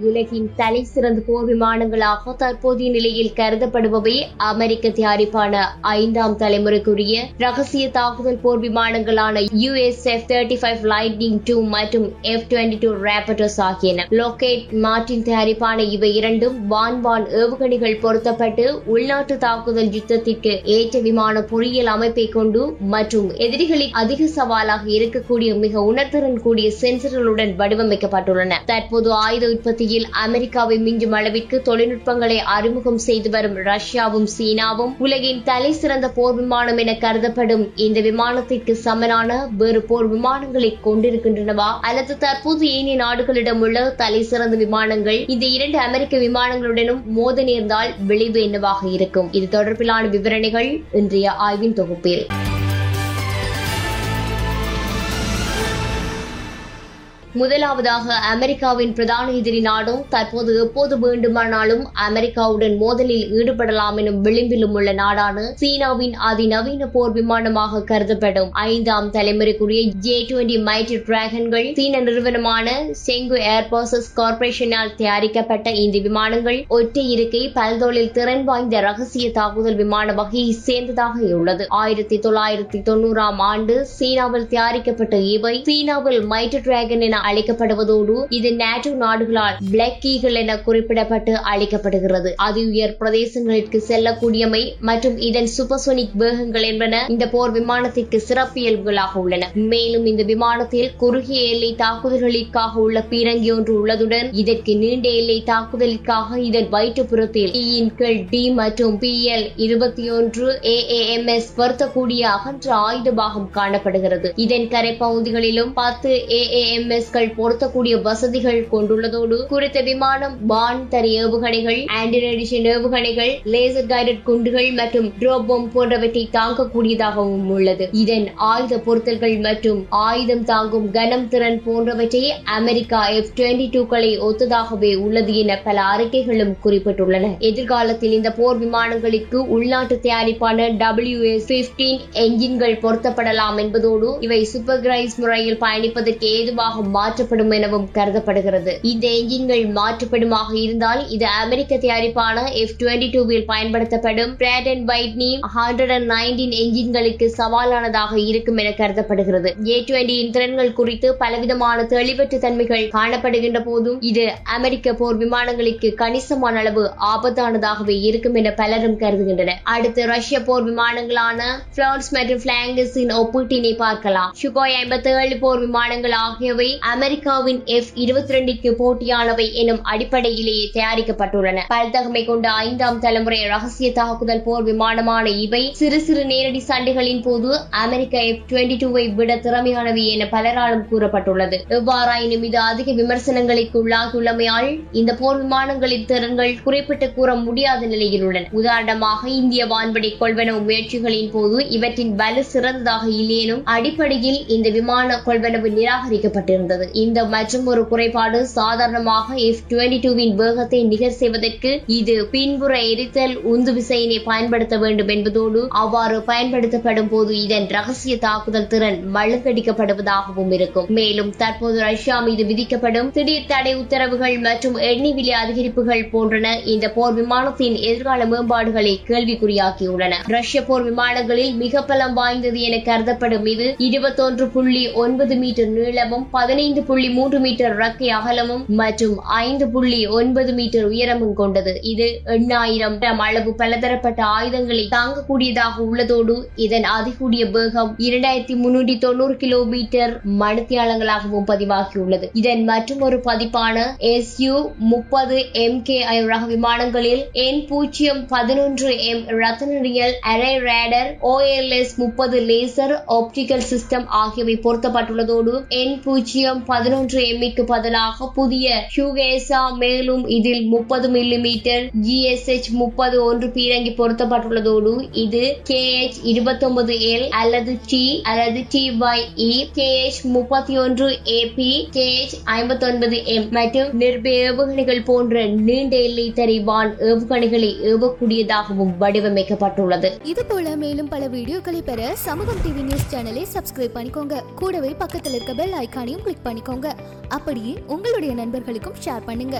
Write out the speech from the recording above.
உலகின் தலை சிறந்த போர் விமானங்களாக தற்போதைய நிலையில் கருதப்படுபவை அமெரிக்க தயாரிப்பான ஐந்தாம் தலைமுறைக்குரிய ரகசிய தாக்குதல் போர் விமானங்களான US F thirty five lightning two மற்றும் எஃப் டுவெண்ட்டி டூ ரேபட்டர்ஸ் ஆகியன. லோகேட் மார்டின் தயாரிப்பான இவை இரண்டும் வான்வான் ஏவுகணைகள் பொருத்தப்பட்டு உள்நாட்டு தாக்குதல் யுத்தத்திற்கு ஏற்ற விமான பொறியியல் அமைப்பை கொண்டு மற்றும் எதிரிகளின் அதிக சவாலாக இருக்கக்கூடிய மிக உணர்திறன் கூடிய சென்சர்களுடன் வடிவமைக்கப்பட்டுள்ளன. தற்போது ஆயுத உற்பத்தி உற்பத்தியில் அமெரிக்காவை மிஞ்சும் அளவிற்கு தொழில்நுட்பங்களை அறிமுகம் செய்து வரும் ரஷ்யாவும் சீனாவும் உலகின் தலை சிறந்த போர் விமானம் என கருதப்படும் இந்த விமானத்திற்கு சமனான வேறு போர் விமானங்களை கொண்டிருக்கின்றனவா? அல்லது தற்போது ஏனைய நாடுகளிடம் உள்ள தலை சிறந்த விமானங்கள் இந்த இரண்டு அமெரிக்க விமானங்களுடனும் மோத நேர்ந்தால் விளைவு என்னவாக இருக்கும்? இது தொடர்பிலான விவரணைகள் இன்றைய ஆய்வின் தொகுப்பில். முதலாவதாக அமெரிக்காவின் பிரதான எதிரி நாடும் தற்போது எப்போது வேண்டுமானாலும் அமெரிக்காவுடன் மோதலில் ஈடுபடலாம் எனும் விளிம்பிலும் உள்ள நாடான சீனாவின் அதிநவீன போர் விமானமாக கருதப்படும். ஐந்தாம் தலைமுறைக்குரிய ஜே டுவெண்டி மைட்டி டிராகன்கள் சீன நிறுவனமான செங்கு ஏர்போர்சஸ் கார்பரேஷனால் தயாரிக்கப்பட்ட இந்த விமானங்கள் ஒற்றை இருக்கை பல்தொழில் திறன் வாய்ந்த ரகசிய தாக்குதல் விமான வகையை சேர்ந்ததாக உள்ளது. ஆயிரத்தி தொள்ளாயிரத்தி தொண்ணூறாம் ஆண்டு சீனாவில் தயாரிக்கப்பட்ட இவை சீனாவில் மைட்டி டிராகன் என அழைக்கப்படுவதோடு இது நேட்டோ நாடுகளால் பிளாக் ஈகிள் என குறிப்பிடப்பட்டு அழைக்கப்படுகிறது அதி உயர் பிரதேசங்களுக்கு செல்லக்கூடியமை மற்றும் இதன் சூப்பர்சோனிக் வேகங்கள் என்பன இந்த போர் விமானத்திற்கு சிறப்பியல்புகளாக உள்ளன. மேலும் இந்த விமானத்தில் குறுகிய எல்லை தாக்குதல்களுக்காக உள்ள பீரங்கி ஒன்று உள்ளதுடன் இதற்கு நீண்ட எல்லை தாக்குதலுக்காக இதன் வயிற்றுப்புறத்தில் யின் கீழ் டி மற்றும் பி எல் இருபத்தி ஒன்று ஏஏஎம்எஸ் பொருத்தக்கூடிய அகன்ற ஆயுத பாகம் காணப்படுகிறது. இதன் கரை பகுதிகளிலும் பத்து ஏஏஎம்எஸ் பொருத்தக்கூடிய வசதிகள் கொண்டுள்ளதோடு குறித்த விமானம் வான் தரி ஏவுகணைகள் ஆன்டிரேடிஷன் ஏவுகணைகள் லேசர் கைடட் குண்டுகள் மற்றும் ட்ரோபோம் போன்றவற்றை தாங்கக்கூடியதாகவும் உள்ளது. இதன் ஆயுத பொருத்தல்கள் மற்றும் ஆயுதம் தாங்கும் கனம் திறன் போன்றவற்றை அமெரிக்கா எஃப் டுவெண்டி டூக்களை ஒத்ததாகவே உள்ளது என பல அறிக்கைகளும் குறிப்பிட்டுள்ளன. எதிர்காலத்தில் இந்த போர் விமானங்களுக்கு உள்நாட்டு தயாரிப்பான டபிள்யூ எஸ் பிப்டீன் என்ஜின்கள் பொருத்தப்படலாம் என்பதோடு இவை சூப்பர் கிரைஸ் முறையில் பயணிப்பதற்கு ஏதுவாக மாற்றப்படும் எனவும் கருதப்படுகிறது. இந்த எஞ்சின்கள் மாற்றப்படுமாக இருந்தால் இது அமெரிக்க தயாரிப்பான எஃப் டுவெண்டி டூவில் பயன்படுத்தப்படும் Pratt and Whitney hundred and nineteen என்ஜின்களுக்கு சவாலானதாக இருக்கும் என கருதப்படுகிறது. ஏ டுவெண்டியின் திறன்கள் குறித்து பலவிதமான தெளிவற்ற தன்மைகள் காணப்படுகின்ற போதும் இது அமெரிக்க போர் விமானங்களுக்கு கணிசமான அளவு ஆபத்தானதாகவே இருக்கும் என பலரும் கருதுகின்றனர். அடுத்து ரஷ்ய போர் விமானங்களான பிளான்ஸ் மற்றும் பிளாங்கஸின் ஒப்பீட்டினை பார்க்கலாம். சுகோய் ஐம்பத்தி ஏழு போர் விமானங்கள் ஆகியவை அமெரிக்காவின் எஃப் இருபத்தி ரெண்டுக்கு போட்டியானவை எனும் அடிப்படையிலேயே தயாரிக்கப்பட்டுள்ளன. பல்தகமை கொண்ட ஐந்தாம் தலைமுறை ரகசிய தாக்குதல் போர் விமானமான இவை சிறு சிறு நேரடி சண்டைகளின் போது அமெரிக்க எஃப் டுவெண்டி டூவை விட திறமையானவை என பலராலும் கூறப்பட்டுள்ளது. எவ்வாறாயினும் இது அதிக விமர்சனங்களுக்கு உள்ளாகியுள்ளமையால் இந்த போர் விமானங்களின் திறன்கள் குறிப்பிட்டு கூற முடியாத நிலையில் உள்ளன. உதாரணமாக இந்திய வான்படை கொள்வனவு முயற்சிகளின் போது இவற்றின் வலு சிறந்ததாக இல்லையெனும் அடிப்படையில் இந்த விமான கொள்வனவு நிராகரிக்கப்பட்டிருந்தது. இந்த மற்றும் ஒரு குறைபாடு சாதாரணமாக எஃப் டுவெண்டி டூவின் வேகத்தை நிகர் செய்வதற்கு இது பின்புற எரித்தல் உந்து விசையினை பயன்படுத்த வேண்டும் என்பதோடு அவ்வாறு பயன்படுத்தப்படும் போது இதன் ரகசிய தாக்குதல் திறன் மழுங்கடிக்கப்படுவதாகவும் இருக்கும். மேலும் தற்போது ரஷ்யா மீது விதிக்கப்படும் திடீர் தடை உத்தரவுகள் மற்றும் எண்ணெய் விலை அதிகரிப்புகள் போன்றன இந்த போர் விமானத்தின் எதிர்கால மேம்பாடுகளை கேள்விக்குறியாக்கியுள்ளன. ரஷ்ய போர் விமானங்களில் மிக பலம் வாய்ந்தது என கருதப்படும் இது இருபத்தொன்று புள்ளி ஒன்பது மீட்டர் நீளமும் பதினைந்து புள்ளி மூன்று மீட்டர் ரக்கை அகலமும் மற்றும் ஐந்து புள்ளி ஒன்பது மீட்டர் உயரமும் கொண்டது. இது எண்ணாயிரம் அளவு பலதரப்பட்ட ஆயுதங்களை தாங்கக்கூடியதாக உள்ளதோடு இதன் அதிகூடிய வேகம் இரண்டாயிரத்தி முன்னூற்றி தொண்ணூறு கிலோமீட்டர் மணித்தியாலங்களாகவும் பதிவாகியுள்ளது. இதன் மற்றும் ஒரு பதிப்பான எஸ் யு முப்பது எம் கே ஐ ரக விமானங்களில் என் பூஜ்ஜியம் பதினொன்று எம் ரத்தனரியல் அரே ரேடர் ஓஎல்எஸ் முப்பது லேசர் ஆப்டிகல் சிஸ்டம் ஆகியவை பொருத்தப்பட்டுள்ளதோடு என் பூஜ்ஜியம் மூலம் பதினொன்று எம்மிற்கு பதிலாக புதிய ஹியூகேசா மேலும் இதில் முப்பது மில்லி மீட்டர் ஜிஎஸ்எச் முப்பது ஒன்று பீரங்கி பொருத்தப்பட்டுள்ளதோடு இது கே கேஎச் இருபத்தொன்பது எல் அல்லது டி அல்லது டி பை இ கே எச் முப்பத்தி ஒன்று ஏபி கேஎச் ஐம்பத்தி ஒன்பது எம் மற்றும் நிர்பய ஏவுகணைகள் போன்ற நீண்ட எல்லை தறிவான் ஏவுகணைகளை ஏவக்கூடியதாகவும் வடிவமைக்கப்பட்டுள்ளது. இது போல மேலும் பல வீடியோக்களை பெற சமூகம் டிவி நியூஸ் சேனலை சப்ஸ்கிரைப் பண்ணிக்கோங்க. கூடவே பக்கத்தில் இருக்க பெல் ஐக்கானையும் கிளிக் பண்ணிக்கோங்க. அப்படியே உங்களுடைய நண்பர்களுக்கும் ஷேர் பண்ணுங்க.